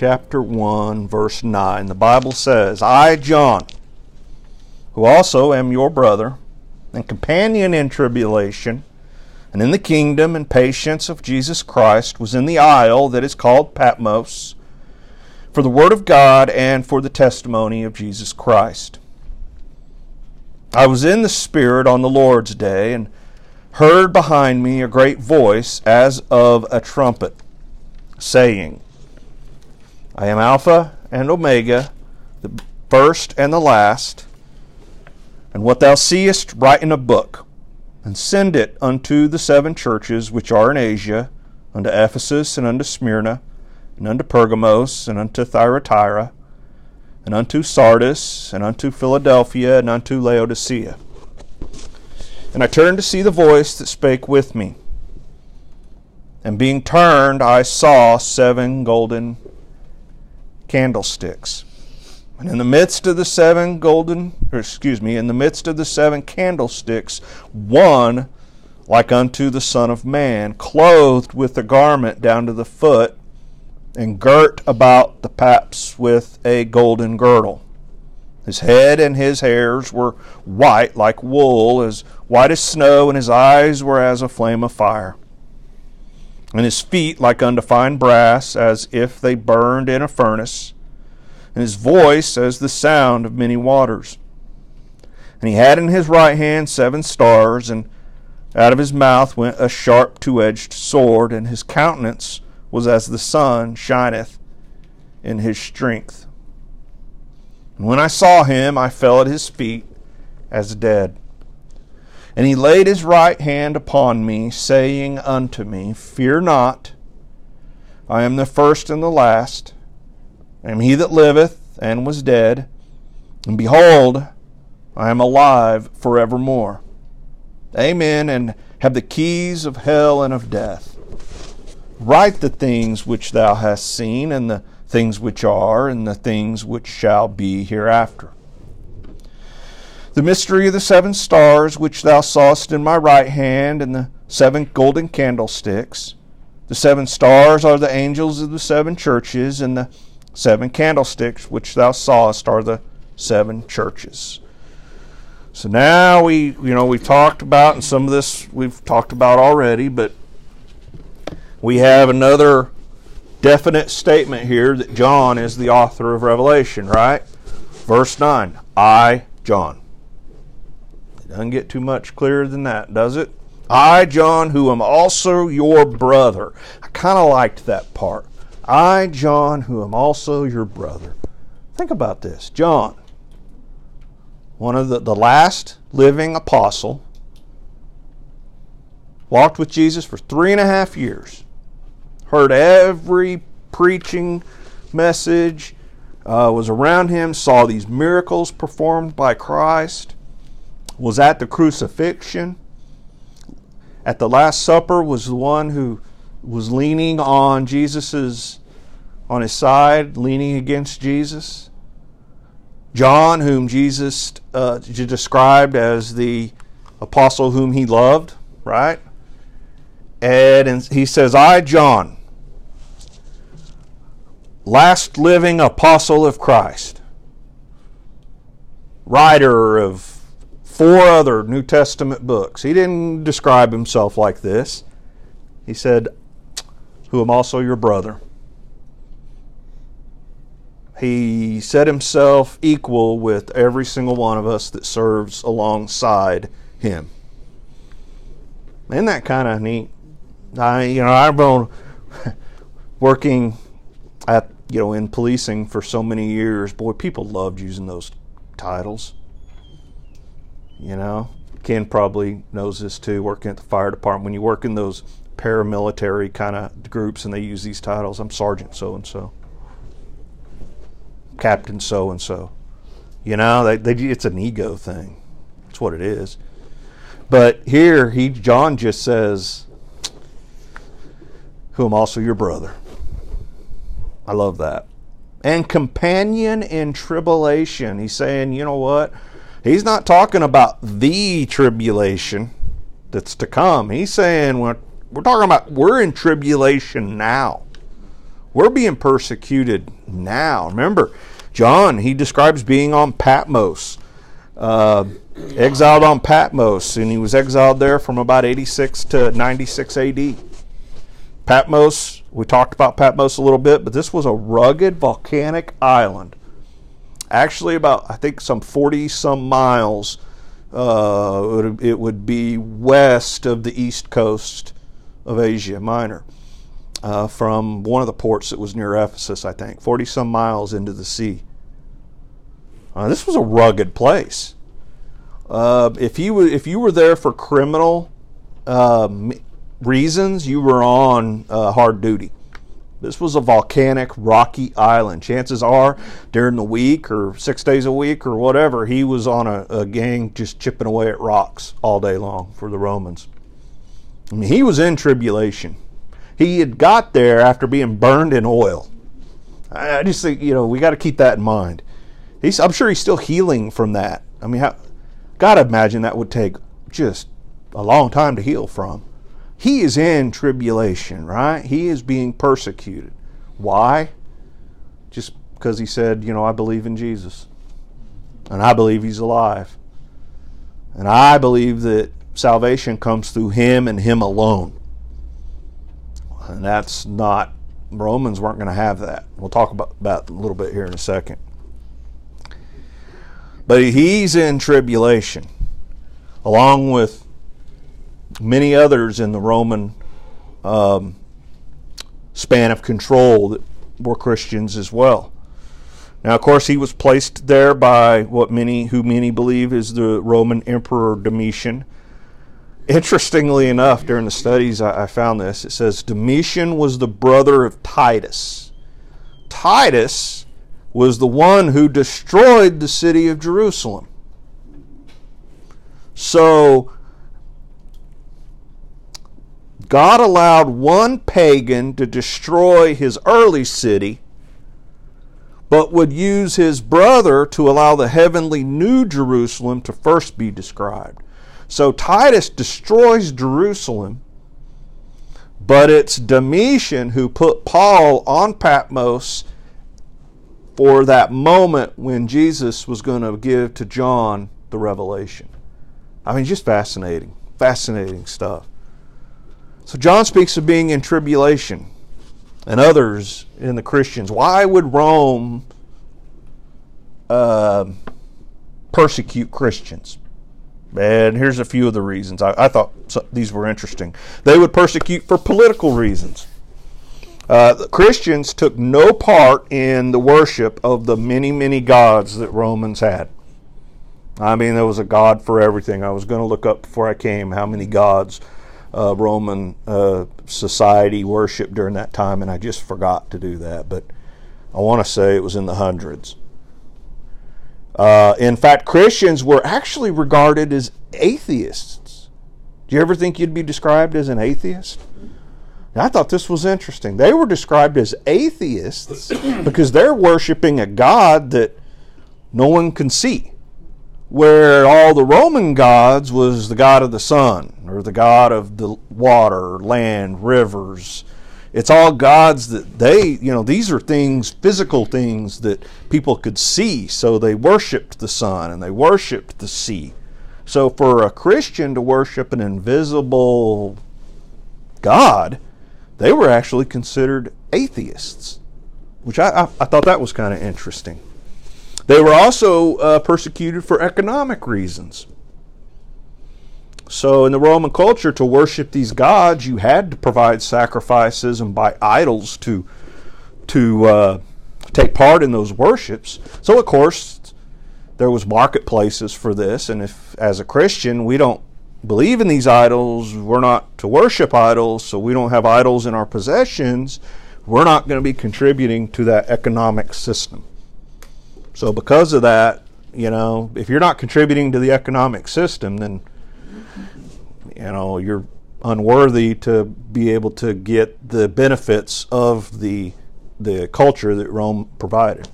chapter 1, verse 9. The Bible says, I, John, who also am your brother and companion in tribulation, and in the kingdom and patience of Jesus Christ, was in the isle that is called Patmos, for the word of God and for the testimony of Jesus Christ. I was in the Spirit on the Lord's day, and heard behind me a great voice as of a trumpet, saying, I am Alpha and Omega, the first and the last. And what thou seest, write in a book, and send it unto the seven churches which are in Asia, unto Ephesus, and unto Smyrna, and unto Pergamos, and unto Thyatira, and unto Sardis, and unto Philadelphia, and unto Laodicea. And I turned to see the voice that spake with me. And being turned, I saw seven golden candlesticks. And in the midst of the seven golden, or excuse me, in the midst of the seven candlesticks, one like unto the Son of Man, clothed with a garment down to the foot, and girt about the paps with a golden girdle. His head and his hairs were white like wool, as white as snow, and his eyes were as a flame of fire. And his feet like undefined brass, as if they burned in a furnace, and his voice as the sound of many waters. And he had in his right hand seven stars, and out of his mouth went a sharp two edged sword, and his countenance was as the sun shineth in his strength. And when I saw him, I fell at his feet as dead. And he laid his right hand upon me, saying unto me, Fear not, I am the first and the last. I am he that liveth and was dead. And behold, I am alive forevermore. Amen. And have the keys of hell and of death. Write the things which thou hast seen, and the things which are, and the things which shall be hereafter. The mystery of the seven stars which thou sawest in my right hand, and the seven golden candlesticks. The seven stars are the angels of the seven churches, and the seven candlesticks which thou sawest are the seven churches. So now we, you know, we've talked about, and some of this we've talked about already, but we have another definite statement here that John is the author of Revelation, right? Verse 9 I, John. Doesn't get too much clearer than that, does it? I, John, who am also your brother. I kind of liked that part. I, John, who am also your brother. Think about this. John, one of the, the last living apostle, walked with Jesus for three and a half years heard every preaching message, uh, was around him, saw these miracles performed by Christ, was at the crucifixion, at the Last Supper, was the one who was leaning on Jesus's on his side, leaning against Jesus. John, whom Jesus uh, described as the apostle whom he loved, right? And he says, I, John, last living apostle of Christ, writer of four other New Testament books. He didn't describe himself like this. He said, Who am also your brother. He set himself equal with every single one of us that serves alongside him. Isn't that kind of neat? I, you know, I've been working at you know in policing for so many years. Boy, people loved using those titles. You know, Ken probably knows this too. Working at the fire department, when you work in those paramilitary kind of groups and they use these titles, I'm Sergeant so and so, Captain so and so. You know, they, they, it's an ego thing. That's what it is. But here, he John just says, "Who am also your brother." I love that. And companion in tribulation. He's saying, you know what? He's not talking about the tribulation that's to come. He's saying we're, we're talking about we're in tribulation now. We're being persecuted now. Remember, John, he describes being on Patmos, uh, exiled on Patmos, and he was exiled there from about 86 to 96 AD. Patmos, we talked about Patmos a little bit, but this was a rugged volcanic island. Actually, about, I think, some 40 some miles. Uh, it would be west of the east coast of Asia Minor uh, from one of the ports that was near Ephesus, I think, 40 some miles into the sea. Uh, this was a rugged place. Uh, if you if you were there for criminal um, reasons, you were on uh, hard duty. This was a volcanic, rocky island. Chances are, during the week or six days a week or whatever, he was on a, a gang just chipping away at rocks all day long for the Romans. I mean, he was in tribulation he had got there after being burned in oil. I just think, you know, we got to keep that in mind. He's, I'm sure he's still healing from that. I mean, how, gotta imagine that would take just a long time to heal from. He is in tribulation, right? He is being persecuted. Why? Just because he said, you know, I believe in Jesus. And I believe he's alive. And I believe that salvation comes through him and him alone. And that's not, Romans weren't going to have that. We'll talk about, about a little bit here in a second. But he's in tribulation, along with many others in the Roman um, span of control that were Christians as well. Now, of course, he was placed there by what many, who many believe is the Roman Emperor Domitian. Interestingly enough, during the studies, I, I found this. It says Domitian was the brother of Titus. Titus was the one who destroyed the city of Jerusalem. So, God allowed one pagan to destroy his early city, but would use his brother to allow the heavenly New Jerusalem to first be described. So Titus destroys Jerusalem, but it's Domitian who put Paul on Patmos for that moment when Jesus was going to give to John the revelation. I mean, just fascinating, fascinating stuff. So John speaks of being in tribulation and others in the Christians. Why would Rome uh, persecute Christians? And here's a few of the reasons. I, I thought these were interesting. They would persecute for political reasons. Uh, Christians took no part in the worship of the many, many gods that Romans had. I mean, there was a God for everything. I was going to look up before I came how many gods uh, Roman uh, society worshiped during that time, and I just forgot to do that. But I want to say it was in the hundreds. Uh, in fact, Christians were actually regarded as atheists. Do you ever think you'd be described as an atheist? I thought this was interesting. They were described as atheists because they're worshiping a God that no one can see. Where all the Roman gods was the god of the sun, or the god of the water, land, rivers, it's all gods that they, you know, these are things, physical things that people could see. So they worshiped the sun and they worshiped the sea. So for a Christian to worship an invisible God, they were actually considered atheists, which I, I, I thought that was kind of interesting. They were also uh, persecuted for economic reasons. So, in the Roman culture, to worship these gods, you had to provide sacrifices and buy idols to to uh, take part in those worships. So, of course, there was marketplaces for this, and if, as a Christian, we don't believe in these idols, we're not to worship idols, so we don't have idols in our possessions. We're not going to be contributing to that economic system. So, because of that, you know, if you're not contributing to the economic system, then you know you're unworthy to be able to get the benefits of the the culture that Rome provided.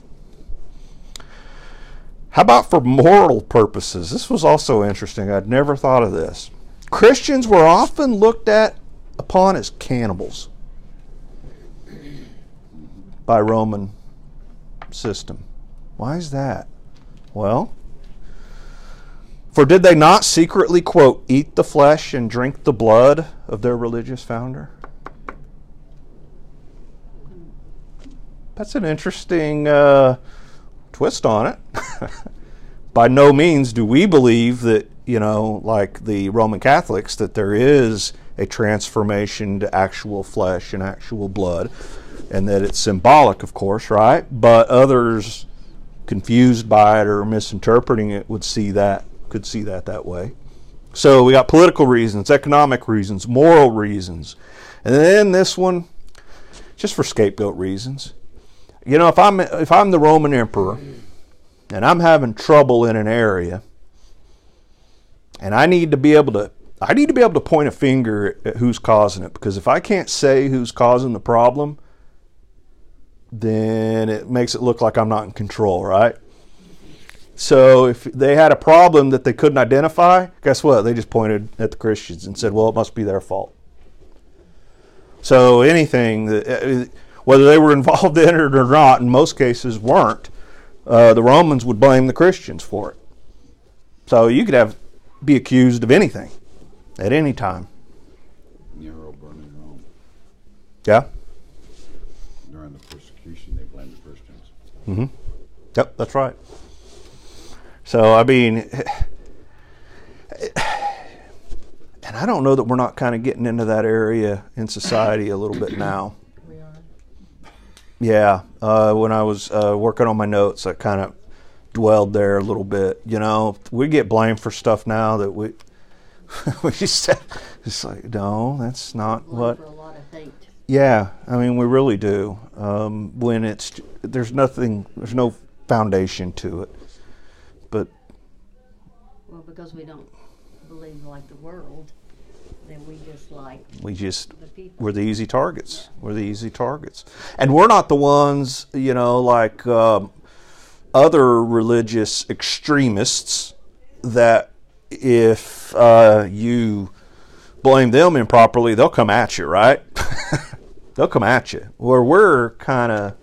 How about for moral purposes? This was also interesting. I'd never thought of this. Christians were often looked at upon as cannibals. by Roman system. Why is that? Well, for did they not secretly, quote, eat the flesh and drink the blood of their religious founder? That's an interesting uh, twist on it. By no means do we believe that, you know, like the Roman Catholics, that there is a transformation to actual flesh and actual blood, and that it's symbolic, of course, right? But others confused by it or misinterpreting it would see that could see that that way. So we got political reasons, economic reasons, moral reasons, and then this one, just for scapegoat reasons. You know, if I'm if I'm the Roman emperor and I'm having trouble in an area and I need to be able to I need to be able to point a finger at who's causing it because if I can't say who's causing the problem, then it makes it look like I'm not in control, right? So if they had a problem that they couldn't identify, guess what? They just pointed at the Christians and said, "Well, it must be their fault." So anything that uh, whether they were involved in it or not, in most cases weren't, uh, the Romans would blame the Christians for it. So you could have be accused of anything at any time. Nero burning Rome. Yeah. During the persecution, they blamed the Christians. Mm-hmm. Yep, that's right. So I mean, and I don't know that we're not kind of getting into that area in society a little bit now. We are. Yeah, uh, when I was uh, working on my notes, I kind of dwelled there a little bit. You know, we get blamed for stuff now that we we just it's like no, that's not what. For a lot of hate. Yeah, I mean we really do. Um, when it's there's nothing, there's no foundation to it. But Well, because we don't believe like the world, then we just like we just the people. we're the easy targets. We're the easy targets, and we're not the ones, you know, like um, other religious extremists that if uh, you blame them improperly, they'll come at you, right? they'll come at you. Where we're kind of,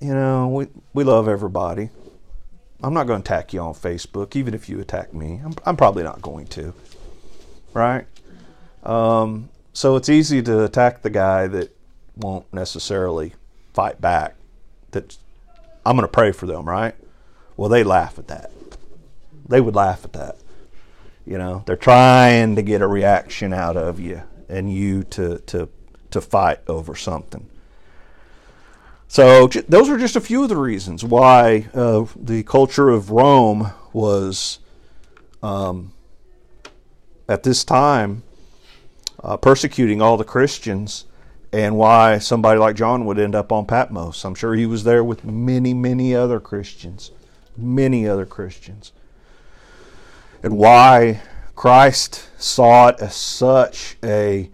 you know, we we love everybody. I'm not going to attack you on Facebook, even if you attack me. I'm, I'm probably not going to, right? Um, so it's easy to attack the guy that won't necessarily fight back. That I'm going to pray for them, right? Well, they laugh at that. They would laugh at that. You know, they're trying to get a reaction out of you and you to to to fight over something. So those are just a few of the reasons why uh, the culture of Rome was, um, at this time, uh, persecuting all the Christians, and why somebody like John would end up on Patmos. I'm sure he was there with many, many other Christians, many other Christians, and why Christ saw it as such a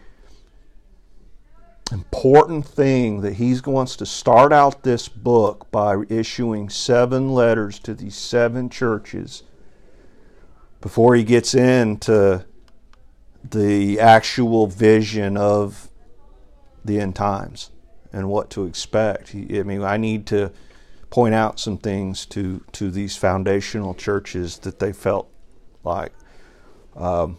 important thing that he wants to start out this book by issuing seven letters to these seven churches before he gets into the actual vision of the end times and what to expect. I mean, I need to point out some things to to these foundational churches that they felt like um,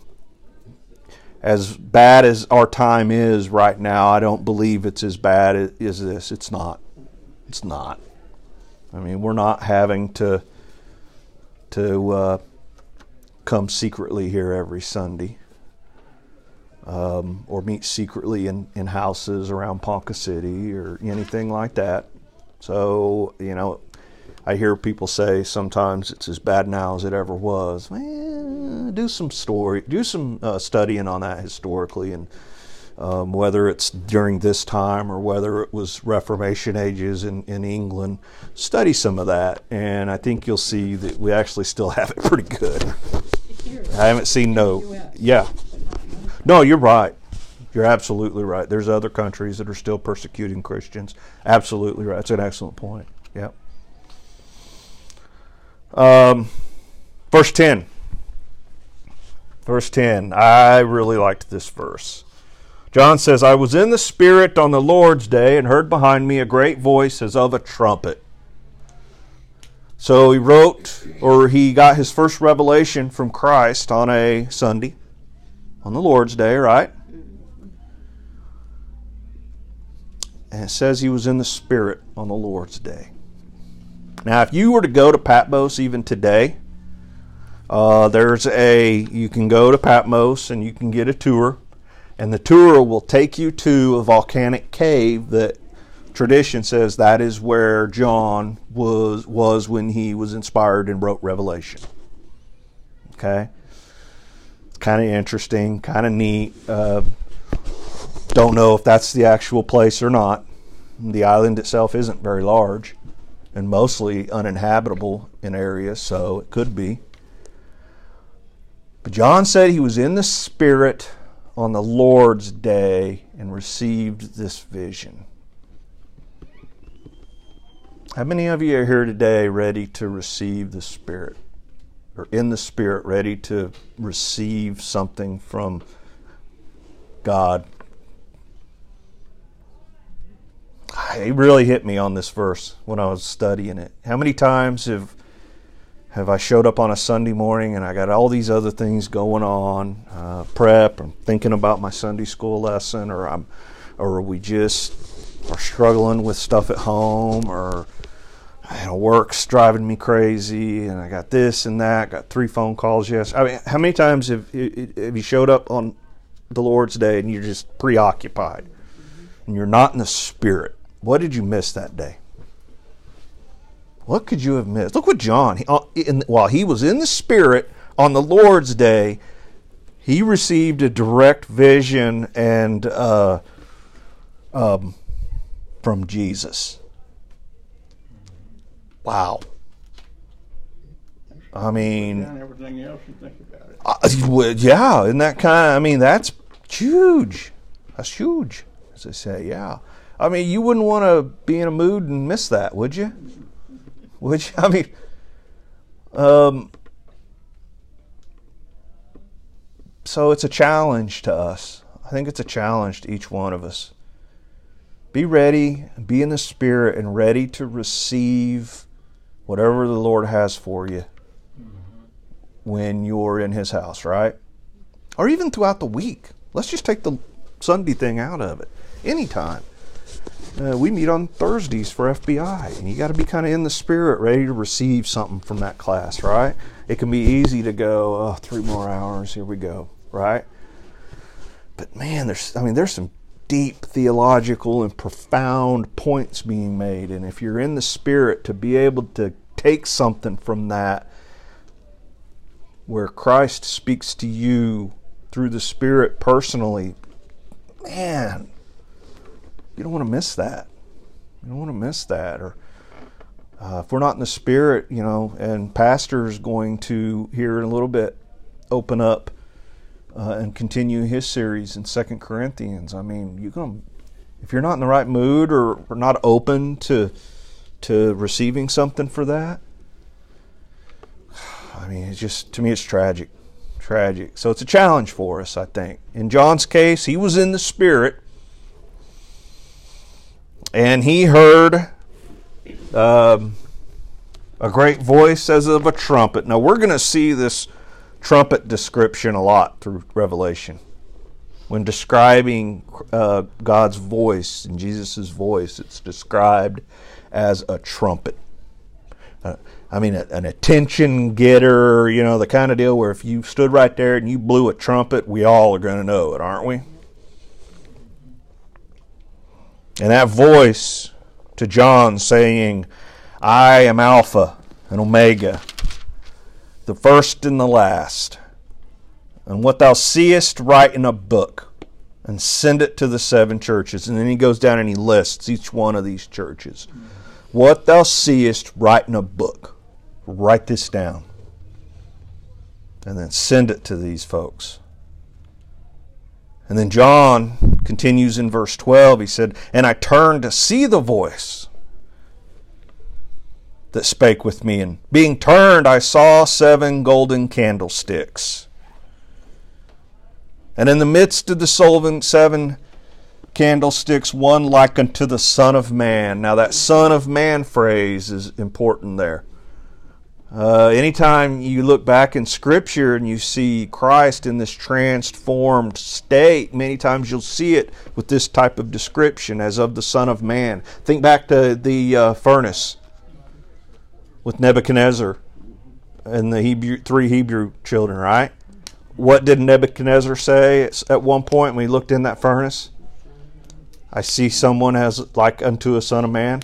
as bad as our time is right now, I don't believe it's as bad as this. It's not. It's not. I mean, we're not having to to uh, come secretly here every Sunday, um, or meet secretly in, in houses around Ponca City or anything like that. So you know, I hear people say sometimes it's as bad now as it ever was. Well, do some story, do some uh, studying on that historically, and um, whether it's during this time or whether it was Reformation ages in, in England, study some of that, and I think you'll see that we actually still have it pretty good. I haven't seen no, yeah, no, you're right. You're absolutely right. There's other countries that are still persecuting Christians. Absolutely right. That's an excellent point. Yep. Um, verse 10. Verse 10. I really liked this verse. John says, I was in the Spirit on the Lord's day and heard behind me a great voice as of a trumpet. So he wrote, or he got his first revelation from Christ on a Sunday, on the Lord's day, right? And it says he was in the Spirit on the Lord's day. Now, if you were to go to Patmos even today, uh, there's a you can go to Patmos and you can get a tour, and the tour will take you to a volcanic cave that tradition says that is where John was was when he was inspired and wrote Revelation. Okay, it's kind of interesting, kind of neat. Uh, don't know if that's the actual place or not. The island itself isn't very large and mostly uninhabitable in areas, so it could be. But John said he was in the Spirit on the Lord's day and received this vision. How many of you are here today ready to receive the Spirit? Or in the Spirit, ready to receive something from God? It really hit me on this verse when I was studying it. How many times have have I showed up on a Sunday morning and I got all these other things going on, uh, prep, I'm thinking about my Sunday school lesson, or I'm, or we just are struggling with stuff at home, or you know, work's driving me crazy, and I got this and that, got three phone calls. Yes, I mean, how many times have have you showed up on the Lord's day and you're just preoccupied, and you're not in the Spirit? What did you miss that day? What could you have missed? Look what John, uh, in, while he was in the Spirit on the Lord's day, he received a direct vision and uh, um, from Jesus. Wow. I mean, everything else you think about it. uh, well, yeah, isn't that kind? Of, I mean, that's huge. That's huge, as I say. Yeah. I mean, you wouldn't want to be in a mood and miss that, would you? Which I mean, um, so it's a challenge to us. I think it's a challenge to each one of us. Be ready, be in the spirit, and ready to receive whatever the Lord has for you when you're in His house, right? Or even throughout the week. Let's just take the Sunday thing out of it. Anytime. Uh, we meet on Thursdays for FBI, and you got to be kind of in the spirit, ready to receive something from that class, right? It can be easy to go, oh, three more hours, here we go, right? But man, there's, I mean, there's some deep theological and profound points being made, and if you're in the spirit, to be able to take something from that, where Christ speaks to you through the Spirit personally, man, you don't want to miss that. You don't want to miss that. Or uh, if we're not in the Spirit, you know, and Pastor's going to here in a little bit open up uh, and continue his series in Second Corinthians. I mean, you going if you're not in the right mood or, or not open to to receiving something for that, I mean, it's just to me, it's tragic, tragic. So it's a challenge for us, I think. In John's case, he was in the Spirit and he heard um, a great voice as of a trumpet. Now we're going to see this trumpet description a lot through Revelation. When describing uh, God's voice and Jesus' voice, it's described as a trumpet. Uh, I mean, a, an attention getter, you know, the kind of deal where if you stood right there and you blew a trumpet, we all are going to know it, aren't we? And that voice to John saying, I am Alpha and Omega, the first and the last. And what thou seest, write in a book and send it to the seven churches. And then he goes down and he lists each one of these churches. What thou seest, write in a book. Write this down. And then send it to these folks. And then John continues in verse 12. He said, And I turned to see the voice that spake with me. And being turned, I saw seven golden candlesticks. And in the midst of the seven candlesticks, one like unto the Son of Man. Now, that Son of Man phrase is important there. Uh, anytime you look back in Scripture and you see Christ in this transformed state, many times you'll see it with this type of description as of the Son of Man. Think back to the uh, furnace with Nebuchadnezzar and the Hebrew, three Hebrew children, right? What did Nebuchadnezzar say at one point when he looked in that furnace? I see someone as like unto a son of man.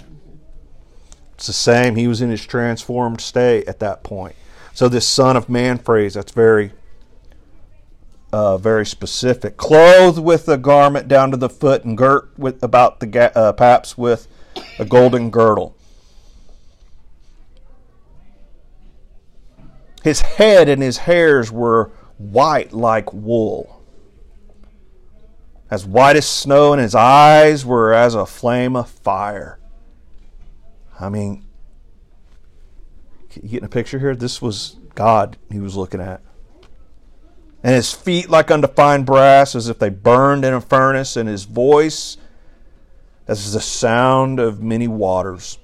It's the same. He was in his transformed state at that point. So this son of man phrase, that's very uh, very specific. Clothed with a garment down to the foot and girt with about the ga- uh, paps with a golden girdle. His head and his hairs were white like wool, as white as snow, and his eyes were as a flame of fire. I mean, you getting a picture here? This was God he was looking at. And his feet like undefined brass, as if they burned in a furnace, and his voice as the sound of many waters.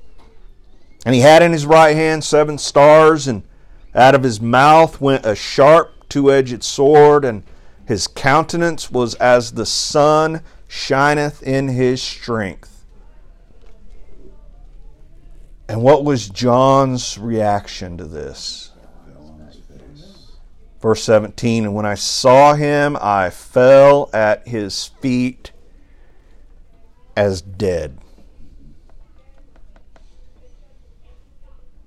And he had in his right hand seven stars, and out of his mouth went a sharp two edged sword, and his countenance was as the sun shineth in his strength. And what was John's reaction to this? Verse 17 And when I saw him, I fell at his feet as dead.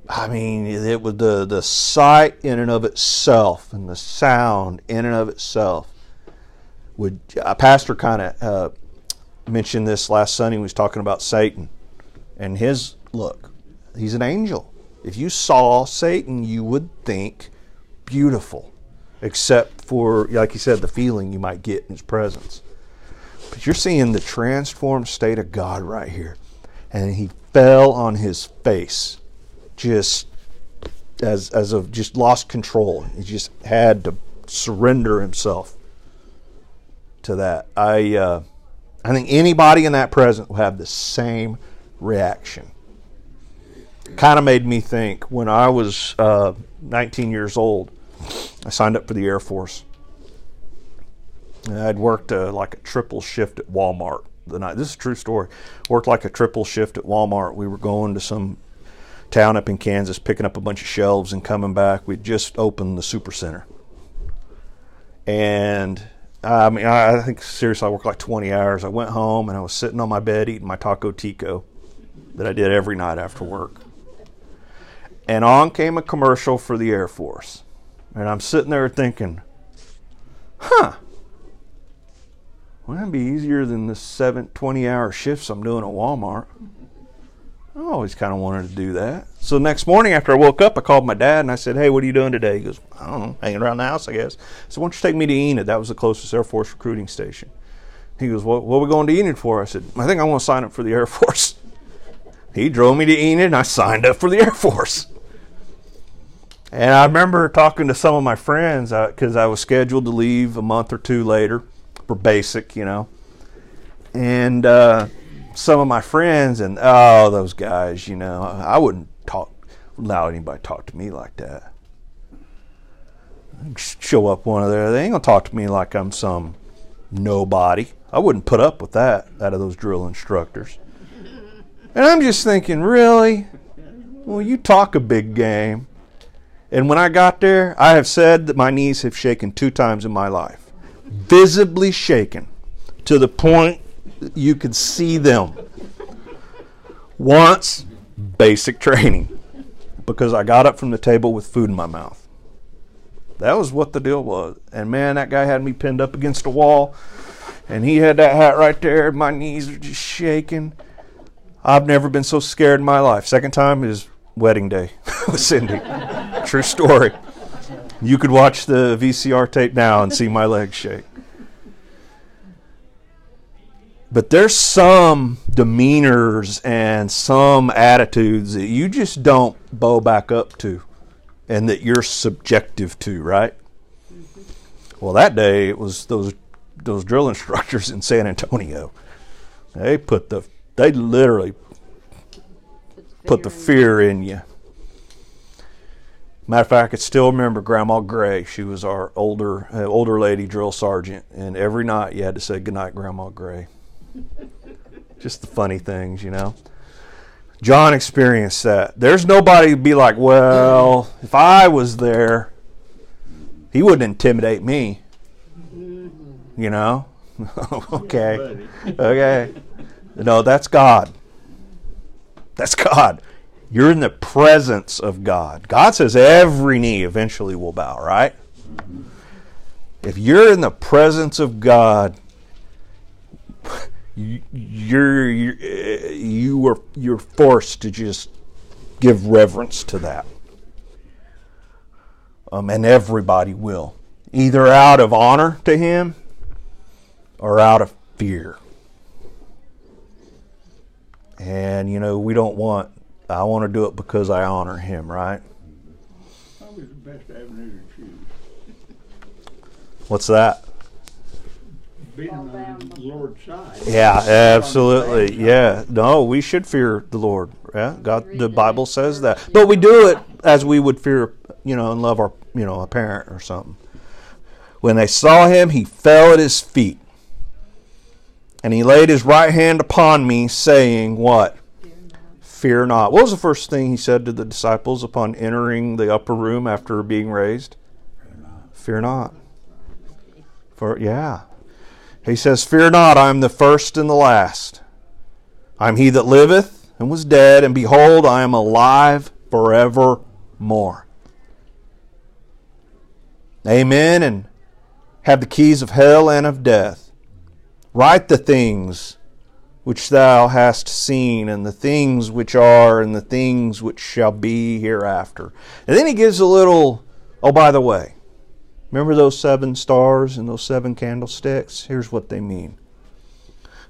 I mean, it was the, the sight in and of itself and the sound in and of itself. Would a pastor kind of uh, mentioned this last Sunday? He was talking about Satan and his look. He's an angel. If you saw Satan, you would think beautiful, except for, like he said, the feeling you might get in his presence. But you're seeing the transformed state of God right here. And he fell on his face just as as of just lost control. He just had to surrender himself to that. I uh, I think anybody in that present will have the same reaction. Kind of made me think when I was uh, 19 years old, I signed up for the Air Force. I'd worked uh, like a triple shift at Walmart the night. This is a true story. Worked like a triple shift at Walmart. We were going to some town up in Kansas, picking up a bunch of shelves and coming back. We'd just opened the super center, and I mean, I think seriously, I worked like 20 hours. I went home and I was sitting on my bed eating my Taco Tico that I did every night after work. And on came a commercial for the Air Force, and I'm sitting there thinking, "Huh." Wouldn't that be easier than the seven, 20 hour shifts I'm doing at Walmart? I always kind of wanted to do that. So next morning after I woke up, I called my dad and I said, "Hey, what are you doing today?" He goes, "I don't know, hanging around the house, I guess." So why don't you take me to Enid? That was the closest Air Force recruiting station. He goes, well, what are we going to Enid for?" I said, "I think I want to sign up for the Air Force." He drove me to Enid and I signed up for the Air Force. And I remember talking to some of my friends because uh, I was scheduled to leave a month or two later for basic, you know. And uh, some of my friends and oh those guys you know i wouldn't talk allow anybody to talk to me like that. Show up one of there they ain't gonna talk to me like i'm some nobody. I wouldn't put up with that out of those drill instructors. And i'm just thinking really? Well you talk a big game and when i got there i have said that my knees have shaken two times in my life visibly shaken to the point you could see them. Once, basic training, because I got up from the table with food in my mouth. That was what the deal was. And man, that guy had me pinned up against a wall, and he had that hat right there. My knees were just shaking. I've never been so scared in my life. Second time is wedding day with Cindy. True story. You could watch the VCR tape now and see my legs shake. But there's some demeanors and some attitudes that you just don't bow back up to and that you're subjective to, right? Well, that day it was those those drill instructors in San Antonio. They put the they literally put the fear in you. Matter of fact, I could still remember Grandma Gray. She was our older uh, older lady drill sergeant, and every night you had to say goodnight, Grandma Gray. Just the funny things, you know. John experienced that. There's nobody to be like, well, if I was there, he wouldn't intimidate me. You know? okay. Okay. No, that's God. That's God. You're in the presence of God. God says every knee eventually will bow, right? If you're in the presence of God, you- you're, you're you are you're forced to just give reverence to that. Um, and everybody will, either out of honor to Him or out of fear. And you know, we don't want. I want to do it because I honor Him, right? Probably the best avenue to choose. What's that? Being on the Lord's side. Yeah, absolutely. Yeah. No, we should fear the Lord. Yeah. God the the Bible says that. But we do it as we would fear, you know, and love our, you know, a parent or something. When they saw him, he fell at his feet. And he laid his right hand upon me, saying, What? Fear not. What was the first thing he said to the disciples upon entering the upper room after being raised? Fear not. For yeah. He says, Fear not, I am the first and the last. I am he that liveth and was dead, and behold, I am alive forevermore. Amen. And have the keys of hell and of death. Write the things which thou hast seen, and the things which are, and the things which shall be hereafter. And then he gives a little, oh, by the way, remember those seven stars and those seven candlesticks? Here's what they mean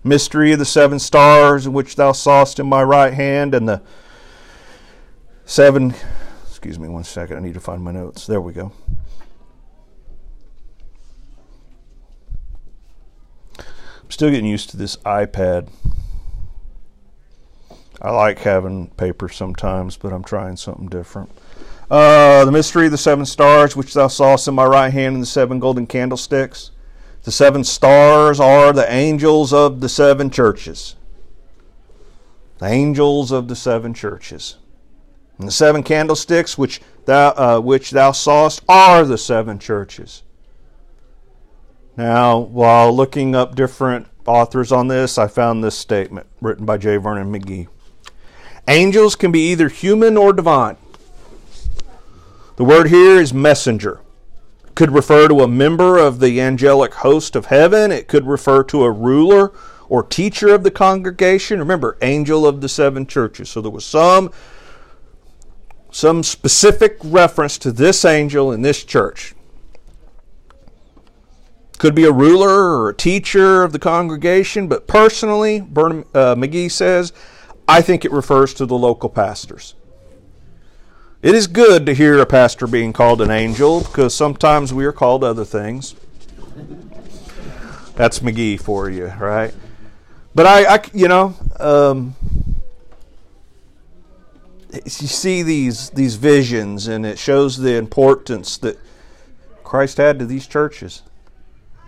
mystery of the seven stars which thou sawest in my right hand, and the seven. Excuse me one second, I need to find my notes. There we go. Still getting used to this iPad. I like having paper sometimes, but I'm trying something different. Uh, the mystery of the seven stars, which thou sawest in my right hand, and the seven golden candlesticks. The seven stars are the angels of the seven churches. The angels of the seven churches. And the seven candlesticks, which thou, uh, which thou sawest, are the seven churches. Now, while looking up different authors on this, I found this statement written by J. Vernon McGee. Angels can be either human or divine. The word here is messenger. Could refer to a member of the angelic host of heaven. It could refer to a ruler or teacher of the congregation. Remember, angel of the seven churches. So there was some some specific reference to this angel in this church. Could be a ruler or a teacher of the congregation, but personally, Vernon, uh, McGee says, I think it refers to the local pastors. It is good to hear a pastor being called an angel because sometimes we are called other things. That's McGee for you, right? But I, I you know, um, you see these these visions, and it shows the importance that Christ had to these churches.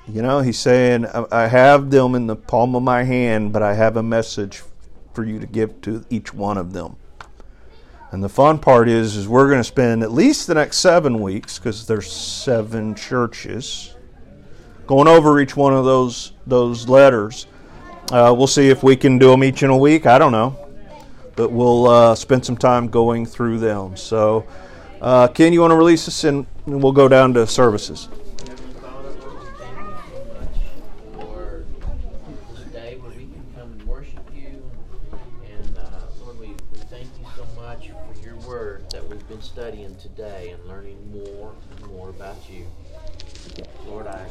You know, he's saying, "I have them in the palm of my hand, but I have a message for you to give to each one of them." And the fun part is, is we're going to spend at least the next seven weeks, because there's seven churches, going over each one of those those letters. Uh, we'll see if we can do them each in a week. I don't know, but we'll uh, spend some time going through them. So, uh, Ken, you want to release us, and we'll go down to services. studying today and learning more and more about you. Lord, I